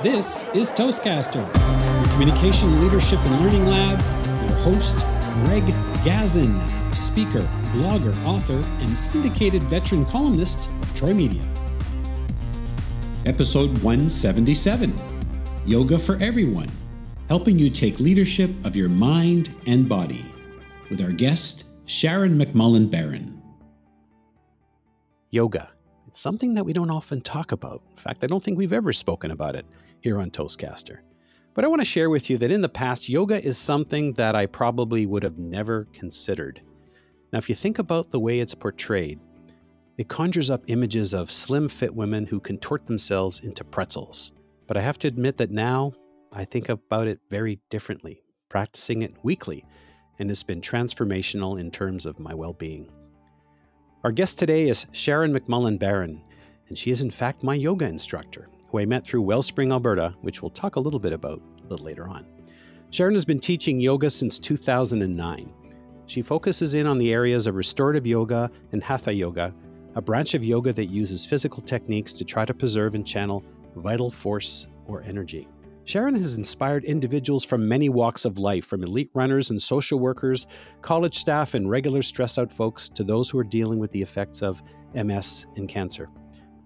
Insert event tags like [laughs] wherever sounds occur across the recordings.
This is Toastcaster, your communication, leadership, and learning lab. Your host, Greg Gazin, speaker, blogger, author, and syndicated veteran columnist of Troy Media. Episode 177 Yoga for Everyone, helping you take leadership of your mind and body, with our guest, Sharon McMullan-Baron. Yoga. It's something that we don't often talk about. In fact, I don't think we've ever spoken about it here on Toastcaster. But I want to share with you that in the past, yoga is something that I probably would have never considered. Now, if you think about the way it's portrayed, it conjures up images of slim, fit women who contort themselves into pretzels. But I have to admit that now I think about it very differently, practicing it weekly, and it's been transformational in terms of my well being. Our guest today is Sharon McMullan-Baron, and she is in fact my yoga instructor who I met through Wellspring, Alberta, which we'll talk a little bit about a little later on. Sharon has been teaching yoga since 2009. She focuses in on the areas of restorative yoga and hatha yoga, a branch of yoga that uses physical techniques to try to preserve and channel vital force or energy. Sharon has inspired individuals from many walks of life, from elite runners and social workers, college staff, and regular stress out folks to those who are dealing with the effects of MS and cancer.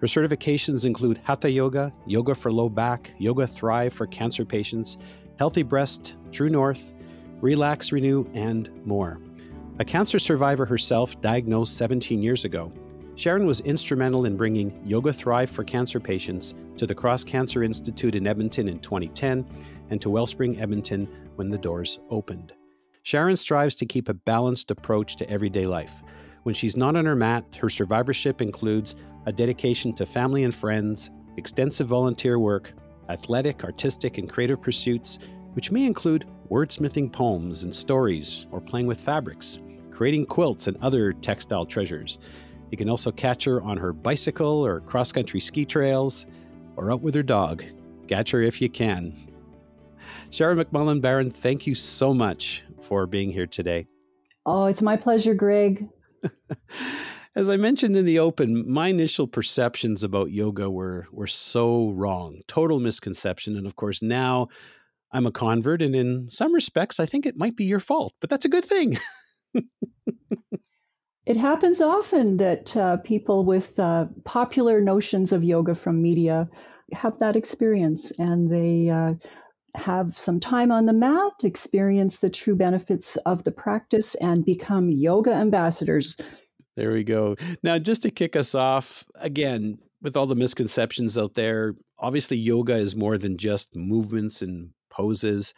Her certifications include Hatha Yoga, Yoga for Low Back, Yoga Thrive for cancer patients, Healthy Breast, True North, Relax Renew, and more. A cancer survivor herself, diagnosed 17 years ago, Sharon was instrumental in bringing Yoga Thrive for cancer patients to the Cross Cancer Institute in Edmonton in 2010 and to Wellspring Edmonton when the doors opened. Sharon strives to keep a balanced approach to everyday life. When she's not on her mat, her survivorship includes a dedication to family and friends, extensive volunteer work, athletic, artistic, and creative pursuits, which may include wordsmithing poems and stories or playing with fabrics, creating quilts and other textile treasures. You can also catch her on her bicycle or cross country ski trails or out with her dog. Catch her if you can. Sharon McMullan-Baron, thank you so much for being here today. Oh, it's my pleasure, Greg. [laughs] As I mentioned in the open, my initial perceptions about yoga were were so wrong, total misconception, and of course now I'm a convert, and in some respects, I think it might be your fault, but that's a good thing. it happens often that uh, people with uh, popular notions of yoga from media have that experience, and they. Uh, have some time on the mat, experience the true benefits of the practice, and become yoga ambassadors there we go. Now, just to kick us off, again, with all the misconceptions out there, obviously yoga is more than just movements and poses.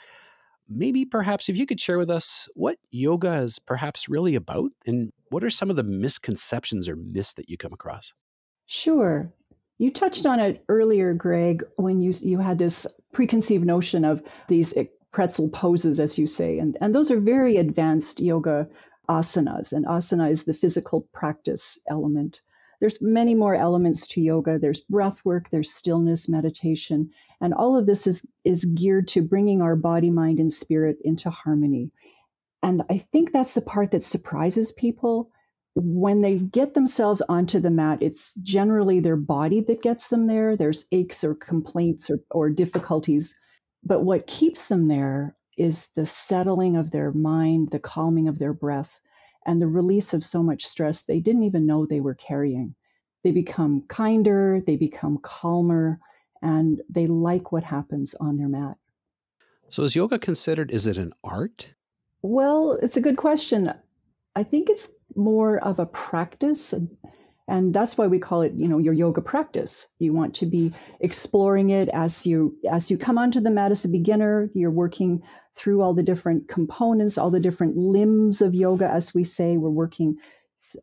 Maybe perhaps if you could share with us what yoga is perhaps really about and what are some of the misconceptions or myths that you come across? Sure. You touched on it earlier, Greg, when you you had this preconceived notion of these pretzel poses, as you say, and and those are very advanced yoga asanas, and asana is the physical practice element. There's many more elements to yoga. There's breath work, there's stillness, meditation, and all of this is, is geared to bringing our body, mind, and spirit into harmony. And I think that's the part that surprises people. When they get themselves onto the mat, it's generally their body that gets them there. There's aches or complaints or, or difficulties. But what keeps them there is the settling of their mind, the calming of their breath, and the release of so much stress they didn't even know they were carrying. They become kinder, they become calmer, and they like what happens on their mat. So, is yoga considered, is it an art? Well, it's a good question. I think it's more of a practice and that's why we call it you know your yoga practice. You want to be exploring it as you as you come onto the mat as a beginner. You're working through all the different components all the different limbs of yoga as we say. We're working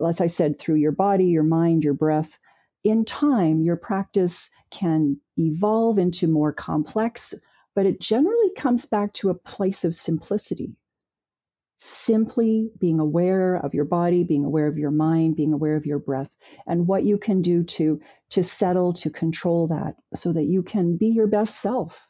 as i said through your body your mind your breath. In time your practice can evolve into more complex but it generally comes back to a place of simplicity simply being aware of your body being aware of your mind being aware of your breath and what you can do to to settle to control that so that you can be your best self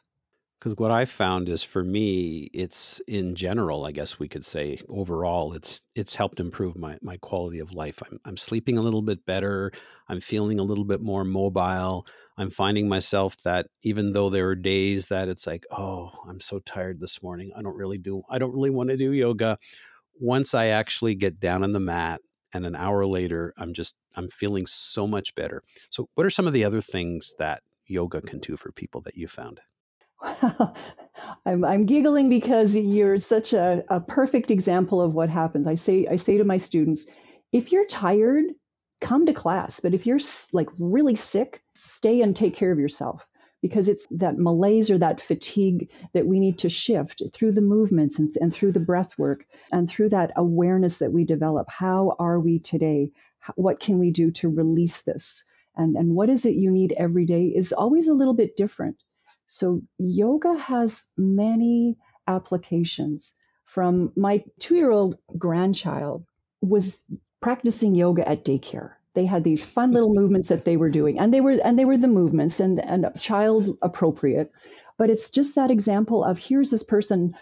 Because what I found is for me, it's in general, I guess we could say overall, it's it's helped improve my my quality of life. I'm I'm sleeping a little bit better. I'm feeling a little bit more mobile. I'm finding myself that even though there are days that it's like, oh, I'm so tired this morning. I don't really do I don't really want to do yoga. Once I actually get down on the mat and an hour later, I'm just I'm feeling so much better. So what are some of the other things that yoga can do for people that you found? [laughs] I'm, I'm giggling because you're such a, a perfect example of what happens. I say I say to my students, if you're tired, come to class. But if you're like really sick, stay and take care of yourself because it's that malaise or that fatigue that we need to shift through the movements and, and through the breath work and through that awareness that we develop. How are we today? What can we do to release this? And, and what is it you need every day is always a little bit different. So, yoga has many applications. From my two year old grandchild was practicing yoga at daycare. They had these fun little movements that they were doing, and they were and they were the movements and and child appropriate. But it's just that example of here's this person,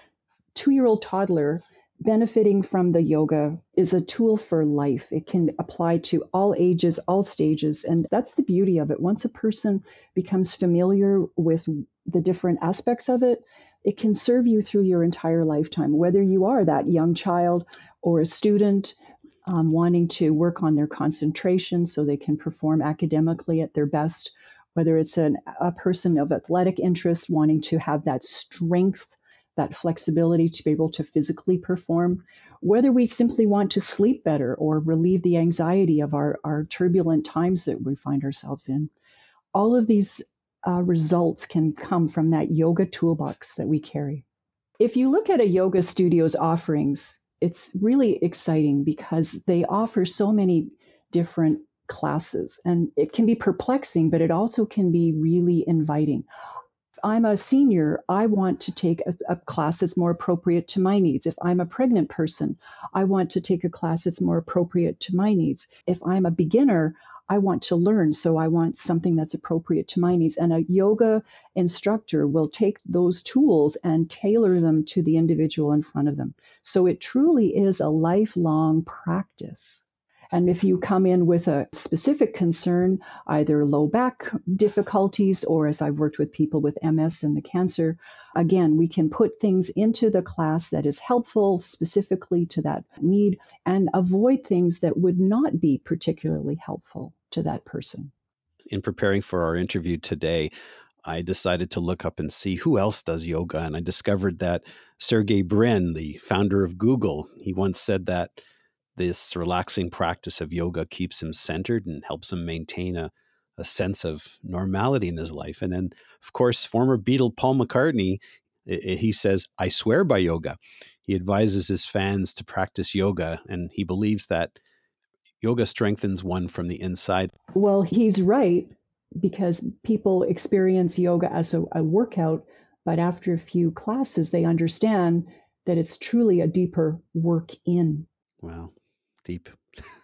two year old toddler benefiting from the yoga is a tool for life. It can apply to all ages, all stages. And that's the beauty of it. Once a person becomes familiar with the different aspects of it, it can serve you through your entire lifetime, whether you are that young child or a student um, wanting to work on their concentration so they can perform academically at their best, whether it's an, a person of athletic interest wanting to have that strength that flexibility to be able to physically perform, whether we simply want to sleep better or relieve the anxiety of our, our turbulent times that we find ourselves in. All of these uh, results can come from that yoga toolbox that we carry. If you look at a yoga studio's offerings, it's really exciting because they offer so many different classes and it can be perplexing, but it also can be really inviting. I'm a senior, I want to take a, a, class that's more appropriate to my needs. If I'm a pregnant person, I want to take a class that's more appropriate to my needs. If I'm a beginner, I want to learn, so I want something that's appropriate to my needs. And a yoga instructor will take those tools and tailor them to the individual in front of them. So it truly is a lifelong practice. And if you come in with a specific concern, either low back difficulties or as I've worked with people with MS and the cancer, again, we can put things into the class that is helpful specifically to that need and avoid things that would not be particularly helpful to that person. In preparing for our interview today, I decided to look up and see who else does yoga. And I discovered that Sergey Brin, the founder of Google, he once said that this relaxing practice of yoga keeps him centered and helps him maintain a, a sense of normality in his life. And then, of course, former Beatle Paul McCartney, he says, I swear by yoga. He advises his fans to practice yoga, and he believes that yoga strengthens one from the inside. Well, he's right because people experience yoga as a, a workout, but after a few classes, they understand that it's truly a deeper work in. Wow deep.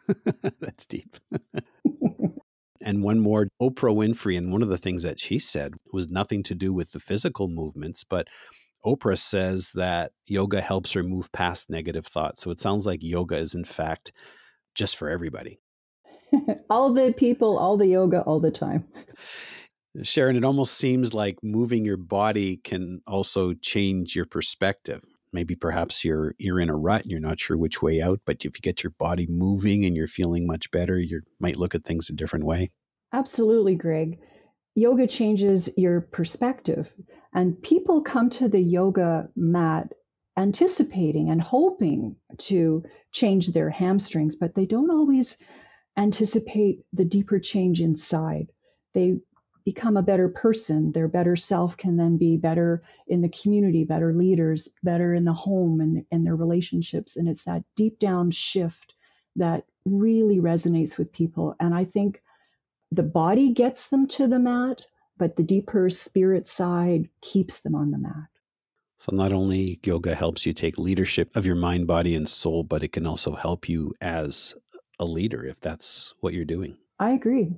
[laughs] That's deep. [laughs] and one more Oprah Winfrey. And one of the things that she said was nothing to do with the physical movements, but Oprah says that yoga helps her move past negative thoughts. So it sounds like yoga is, in fact, just for everybody. [laughs] all the people, all the yoga, all the time. Sharon, it almost seems like moving your body can also change your perspective, maybe perhaps you're you're in a rut and you're not sure which way out but if you get your body moving and you're feeling much better you might look at things a different way absolutely greg yoga changes your perspective and people come to the yoga mat anticipating and hoping to change their hamstrings but they don't always anticipate the deeper change inside they become a better person. Their better self can then be better in the community, better leaders, better in the home and, and their relationships. And it's that deep down shift that really resonates with people. And I think the body gets them to the mat, but the deeper spirit side keeps them on the mat. So, not only yoga helps you take leadership of your mind, body, and soul, but it can also help you as a leader if that's what you're doing. I agree.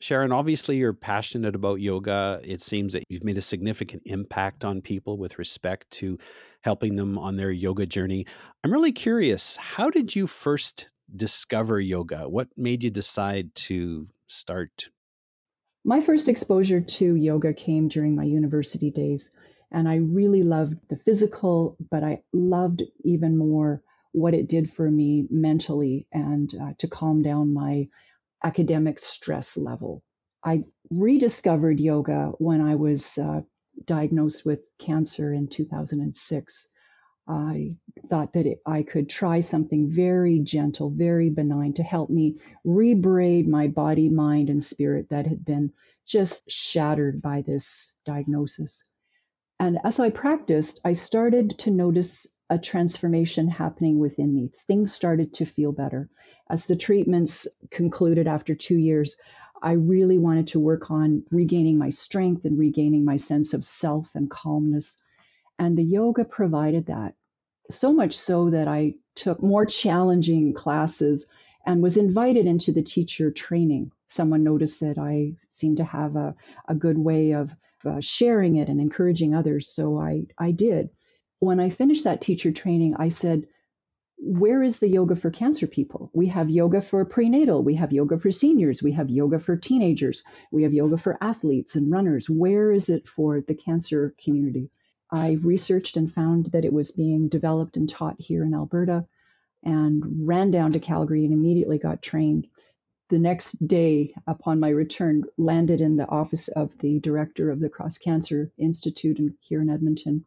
Sharon, obviously you're passionate about yoga. It seems that you've made a significant impact on people with respect to helping them on their yoga journey. I'm really curious, how did you first discover yoga? What made you decide to start? My first exposure to yoga came during my university days, and I really loved the physical, but I loved even more what it did for me mentally and uh, to calm down my academic stress level. I rediscovered yoga when I was uh, diagnosed with cancer in 2006. I thought that it, I could try something very gentle, very benign to help me rebraid my body, mind, and spirit that had been just shattered by this diagnosis. And as I practiced, I started to notice a transformation happening within me. Things started to feel better. As the treatments concluded after two years, I really wanted to work on regaining my strength and regaining my sense of self and calmness. And the yoga provided that. So much so that I took more challenging classes and was invited into the teacher training. Someone noticed that I seemed to have a, a good way of uh, sharing it and encouraging others. So I, I did. When I finished that teacher training, I said, where is the yoga for cancer people? We have yoga for prenatal, we have yoga for seniors, we have yoga for teenagers, we have yoga for athletes and runners. Where is it for the cancer community? I researched and found that it was being developed and taught here in Alberta and ran down to Calgary and immediately got trained. The next day, upon my return, landed in the office of the director of the Cross Cancer Institute in, here in Edmonton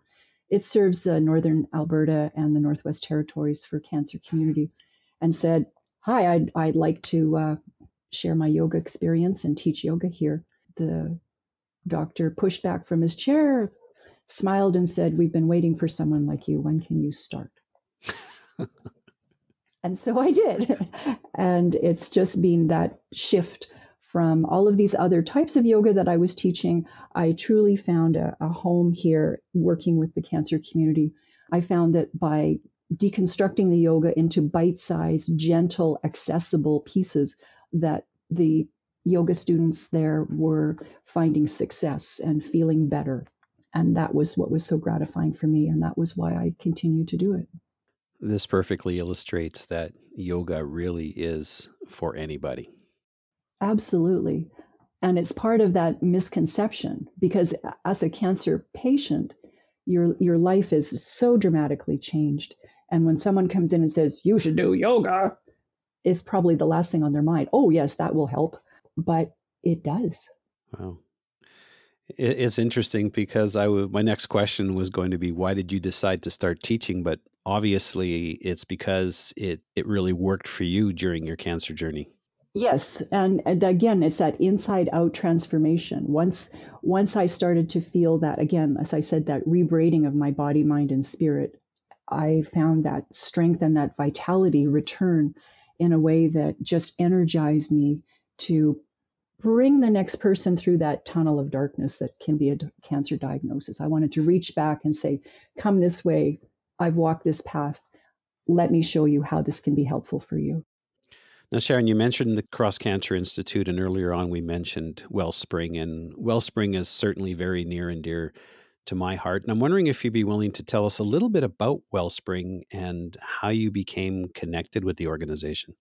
it serves northern Alberta and the Northwest Territories for cancer community, and said, "Hi, I'd I'd like to uh, share my yoga experience and teach yoga here." The doctor pushed back from his chair, smiled, and said, "We've been waiting for someone like you. When can you start?" [laughs] and so I did, [laughs] and it's just been that shift from all of these other types of yoga that I was teaching, I truly found a, a, home here working with the cancer community. I found that by deconstructing the yoga into bite-sized, gentle, accessible pieces, that the yoga students there were finding success and feeling better. And that was what was so gratifying for me. And that was why I continued to do it. This perfectly illustrates that yoga really is for anybody. Absolutely. And it's part of that misconception because uh, as a cancer patient, your your life is so dramatically changed. And when someone comes in and says, you should do yoga, it's probably the last thing on their mind. Oh, yes, that will help. But it does. Wow. It's interesting because I w- my next question was going to be why did you decide to start teaching? But obviously, it's because it it really worked for you during your cancer journey. Yes, and, and again, it's that inside out transformation. Once once I started to feel that again, as I said, that rebraiding of my body, mind, and spirit, I found that strength and that vitality return in a way that just energized me to bring the next person through that tunnel of darkness that can be a cancer diagnosis. I wanted to reach back and say, "Come this way. I've walked this path. Let me show you how this can be helpful for you." Now, Sharon, you mentioned the Cross Cancer Institute, and earlier on we mentioned Wellspring, and Wellspring is certainly very near and dear to my heart. And I'm wondering if you'd be willing to tell us a little bit about Wellspring and how you became connected with the organization.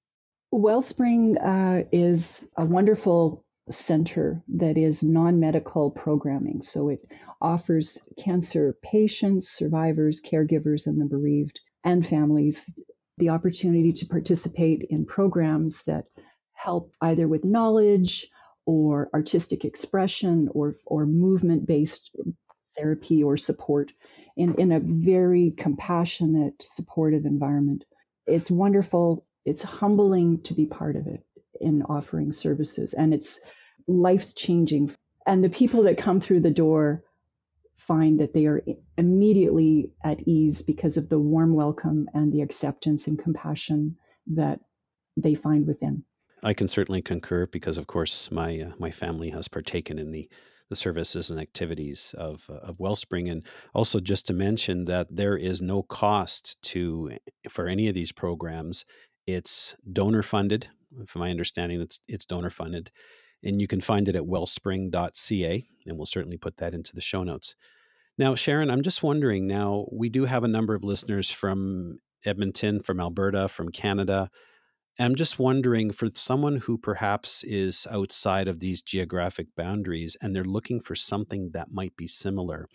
Wellspring uh, is a wonderful center that is non medical programming. So it offers cancer patients, survivors, caregivers, and the bereaved and families the opportunity to participate in programs that help either with knowledge or artistic expression or, or movement based therapy or support in, in a very compassionate, supportive environment. It's wonderful. It's humbling to be part of it in offering services, and it's life changing. And the people that come through the door find that they are immediately at ease because of the warm welcome and the acceptance and compassion that they find within. I can certainly concur because, of course, my uh, my family has partaken in the the services and activities of uh, of Wellspring, and also just to mention that there is no cost to for any of these programs. It's donor funded. From my understanding, it's it's donor funded, And you can find it at wellspring.ca, and we'll certainly put that into the show notes. Now, Sharon, I'm just wondering now, we do have a number of listeners from Edmonton, from Alberta, from Canada. I'm just wondering for someone who perhaps is outside of these geographic boundaries and they're looking for something that might be similar,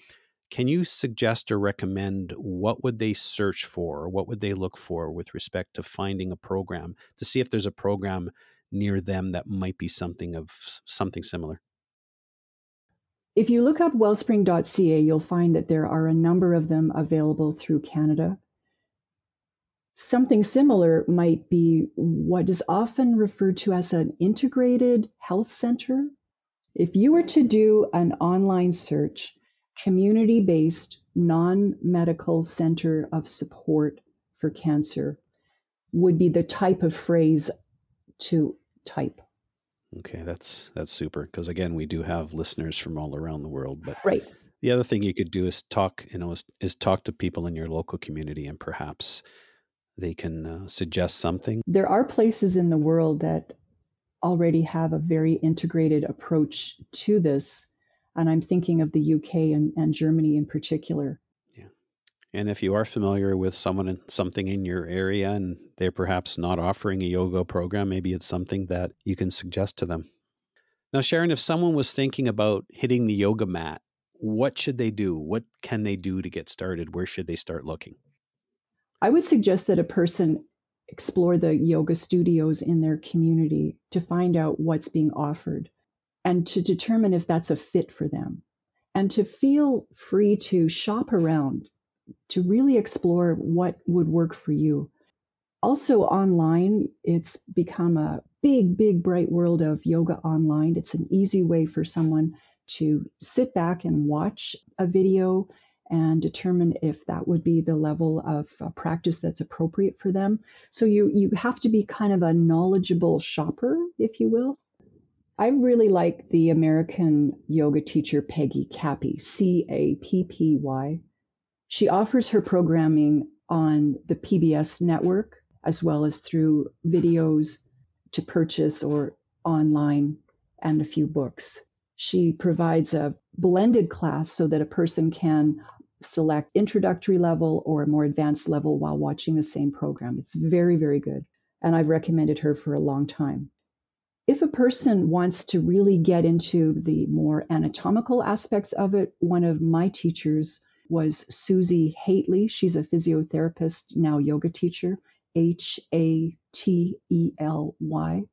can you suggest or recommend what would they search for or what would they look for with respect to finding a program to see if there's a program near them that might be something of something similar? If you look up wellspring.ca, you'll find that there are a number of them available through Canada. Something similar might be what is often referred to as an integrated health center. If you were to do an online search, community based, non medical center of support for cancer would be the type of phrase to type. Okay, that's that's super because again, we do have listeners from all around the world. But right. the other thing you could do is talk, you know, is, is talk to people in your local community, and perhaps they can uh, suggest something? There are places in the world that already have a very integrated approach to this. And I'm thinking of the UK and, and Germany in particular. Yeah. And if you are familiar with someone in something in your area and they're perhaps not offering a yoga program, maybe it's something that you can suggest to them. Now, Sharon, if someone was thinking about hitting the yoga mat, what should they do? What can they do to get started? Where should they start looking? I would suggest that a person explore the yoga studios in their community to find out what's being offered and to determine if that's a fit for them and to feel free to shop around to really explore what would work for you. Also, online, it's become a big, big, bright world of yoga online. It's an easy way for someone to sit back and watch a video and determine if that would be the level of uh, practice that's appropriate for them. So you you have to be kind of a knowledgeable shopper, if you will. I really like the American yoga teacher Peggy Cappy, C A P P Y. She offers her programming on the PBS network as well as through videos to purchase or online and a few books. She provides a blended class so that a person can select introductory level or a more advanced level while watching the same program. It's very, very good. And I've recommended her for a long time. If a person wants to really get into the more anatomical aspects of it, one of my teachers was Susie Hately. She's a physiotherapist, now yoga teacher, H A T E L Y.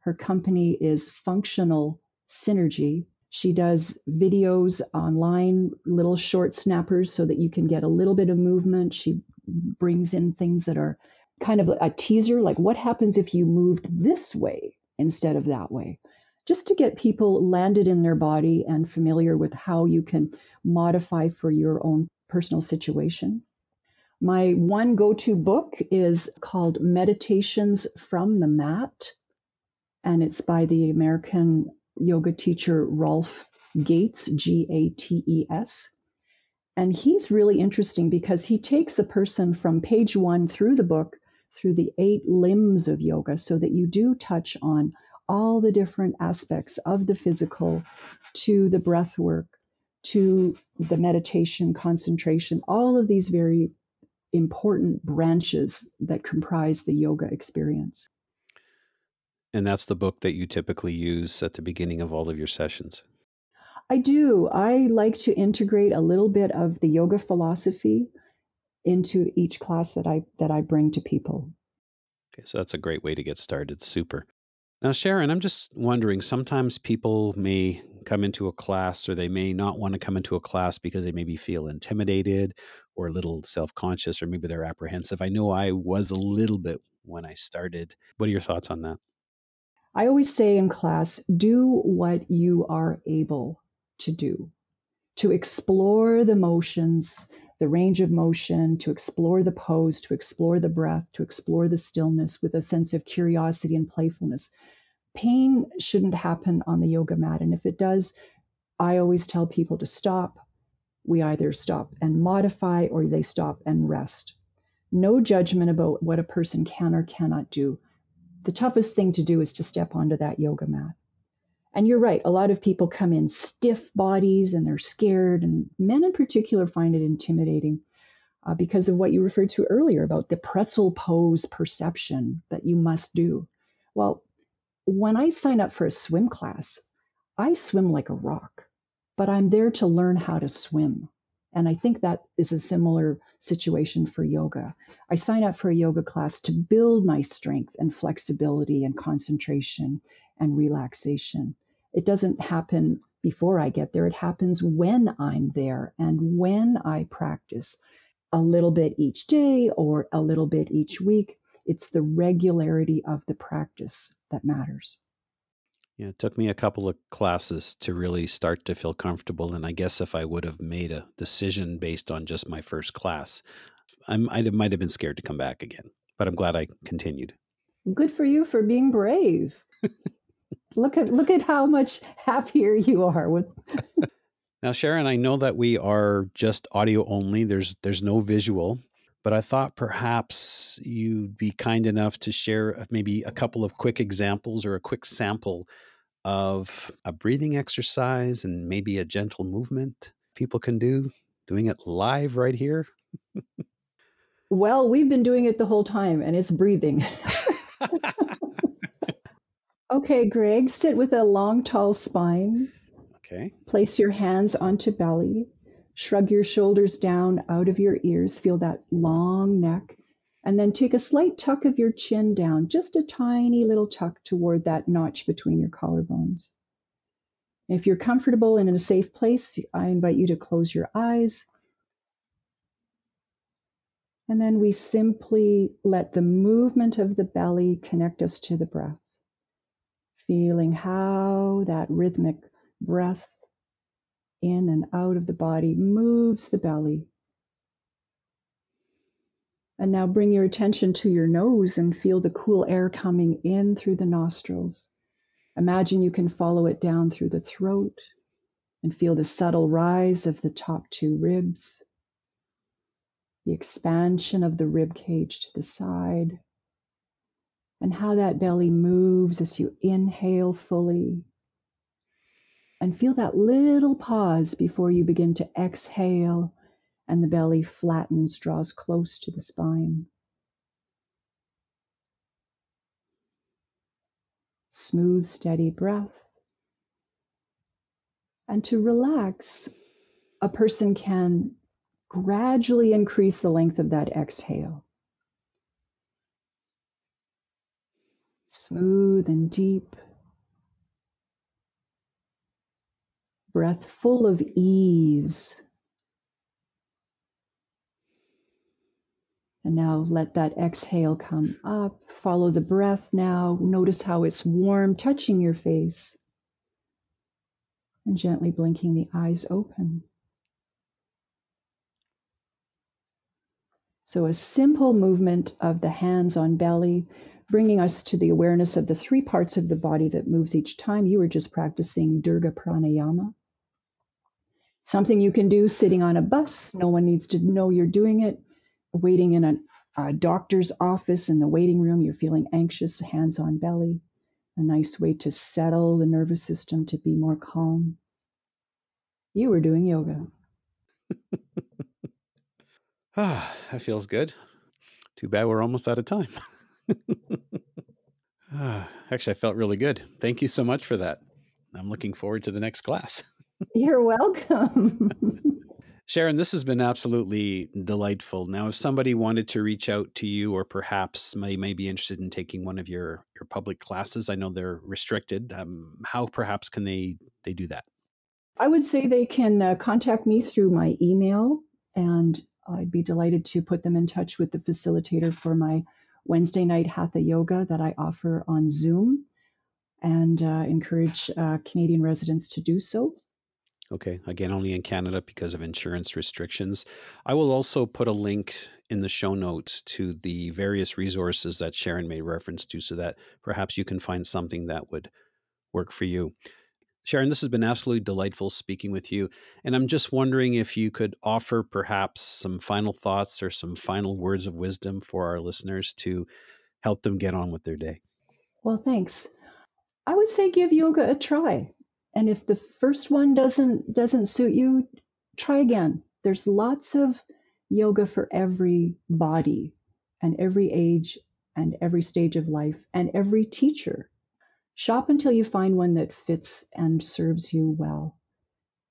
Her company is Functional Synergy, she does videos online, little short snappers, so that you can get a little bit of movement. She brings in things that are kind of a teaser, like what happens if you moved this way instead of that way, just to get people landed in their body and familiar with how you can modify for your own personal situation. My one go to book is called Meditations from the Mat, and it's by the American yoga teacher Rolf Gates, G A T E S. And he's really interesting because he takes a person from page one through the book through the eight limbs of yoga so that you do touch on all the different aspects of the physical to the breath work to the meditation, concentration, all of these very important branches that comprise the yoga experience. And that's the book that you typically use at the beginning of all of your sessions. I do. I like to integrate a little bit of the yoga philosophy into each class that I that I bring to people. Okay, so that's a great way to get started. Super. Now, Sharon, I'm just wondering sometimes people may come into a class or they may not want to come into a class because they maybe feel intimidated or a little self conscious or maybe they're apprehensive. I know I was a little bit when I started. What are your thoughts on that? I always say in class do what you are able to do, to explore the motions, the range of motion, to explore the pose, to explore the breath, to explore the stillness with a sense of curiosity and playfulness. Pain shouldn't happen on the yoga mat. And if it does, I always tell people to stop. We either stop and modify or they stop and rest. No judgment about what a person can or cannot do the toughest thing to do is to step onto that yoga mat. And you're right, a lot of people come in stiff bodies and they're scared, and men in particular find it intimidating uh, because of what you referred to earlier about the pretzel pose perception that you must do. Well, when I sign up for a swim class, I swim like a rock, but I'm there to learn how to swim. And I think that is a similar situation for yoga. I sign up for a yoga class to build my strength and flexibility and concentration and relaxation. It doesn't happen before I get there, it happens when I'm there and when I practice a little bit each day or a little bit each week. It's the regularity of the practice that matters. Yeah, it took me a couple of classes to really start to feel comfortable. And I guess if I would have made a decision based on just my first class, I might have been scared to come back again. But I'm glad I continued. Good for you for being brave. [laughs] look at look at how much [laughs] happier you are with [laughs] Now, Sharon, I know that we are just audio only. There's there's no visual, but I thought perhaps you'd be kind enough to share uh, maybe a couple of quick examples or a quick sample of a breathing exercise and maybe a gentle movement people can do, doing it live right here. well, we've been doing it the whole time, and it's breathing. [laughs] okay, Greg, sit with a long, tall spine. Okay. Place your hands onto belly. Shrug your shoulders down out of your ears. Feel that long neck. And then take a slight tuck of your chin down, just a tiny little tuck toward that notch between your collarbones. If you're comfortable and in a safe place, I invite you to close your eyes. And then we simply let the movement of the belly connect us to the breath, feeling how that rhythmic breath in and out of the body moves the belly. And now bring your attention to your nose and feel the cool air coming in through the nostrils. Imagine you can follow it down through the throat and feel the subtle rise of the top two ribs, the expansion of the rib cage to the side, and how that belly moves as you inhale fully and feel that little pause before you begin to exhale and the belly flattens, draws close to the spine. Smooth, steady breath. And to relax, a person can gradually increase the length of that exhale. Smooth and deep. breath full of ease. And now let that exhale come up. Follow the breath now. Notice how it's warm, touching your face. And gently blinking the eyes open. So, a simple movement of the hands on belly, bringing us to the awareness of the three parts of the body that moves each time. You were just practicing Dirga Pranayama. Something you can do sitting on a bus. No one needs to know you're doing it. Waiting in a, a doctor's office in the waiting room, you're feeling anxious, hands on belly. A nice way to settle the nervous system to be more calm. You were doing yoga. [laughs] ah, that feels good. Too bad we're almost out of time. [laughs] ah, actually, I felt really good. Thank you so much for that. I'm looking forward to the next class. [laughs] You're welcome. [laughs] Sharon, this has been absolutely delightful. Now, if somebody wanted to reach out to you or perhaps may, may be interested in taking one of your, your public classes, I know they're restricted. Um, how perhaps can they, they do that? I would say they can uh, contact me through my email, and I'd be delighted to put them in touch with the facilitator for my Wednesday night Hatha Yoga that I offer on Zoom and uh, encourage uh, Canadian residents to do so. Okay. Again, only in Canada because of insurance restrictions. I will also put a link in the show notes to the various resources that Sharon made reference to so that perhaps you can find something that would work for you. Sharon, this has been absolutely delightful speaking with you. And I'm just wondering if you could offer perhaps some final thoughts or some final words of wisdom for our listeners to help them get on with their day. Well, thanks. I would say give yoga a try. And if the first one doesn't doesn't suit you, try again. There's lots of yoga for every body and every age and every stage of life and every teacher. Shop until you find one that fits and serves you well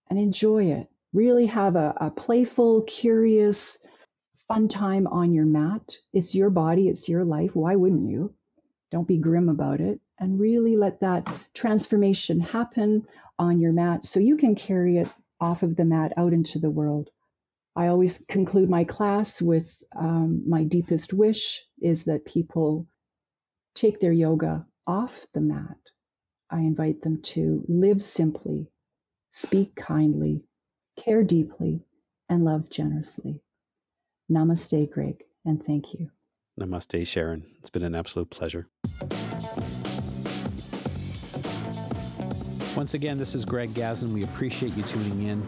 and enjoy it. Really have a, a playful, curious, fun time on your mat. It's your body, it's your life. Why wouldn't you? Don't be grim about it and really let that transformation happen on your mat so you can carry it off of the mat out into the world. I always conclude my class with um, my deepest wish is that people take their yoga off the mat. I invite them to live simply, speak kindly, care deeply, and love generously. Namaste, Greg, and thank you. Namaste, Sharon. It's been an absolute pleasure. Once again, this is Greg Gazin. We appreciate you tuning in.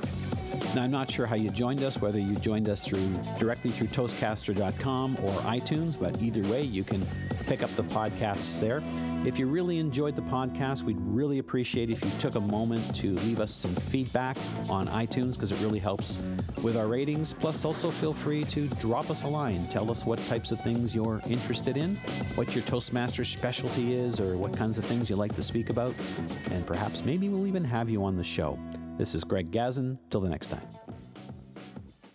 Now, I'm not sure how you joined us, whether you joined us through directly through Toastcaster.com or iTunes, but either way, you can pick up the podcasts there. If you really enjoyed the podcast, we'd really appreciate if you took a moment to leave us some feedback on iTunes because it really helps with our ratings. Plus, also feel free to drop us a line. Tell us what types of things you're interested in, what your Toastmaster specialty is, or what kinds of things you like to speak about. And perhaps maybe we'll even have you on the show. This is Greg Gazin. Till the next time.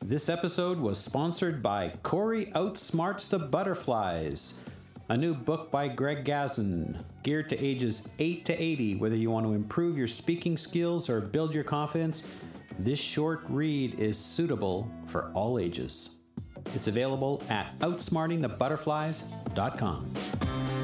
This episode was sponsored by Corey Outsmarts the Butterflies a new book by Greg Gazin, geared to ages 8 to 80. Whether you want to improve your speaking skills or build your confidence, this short read is suitable for all ages. It's available at outsmartingthebutterflies.com.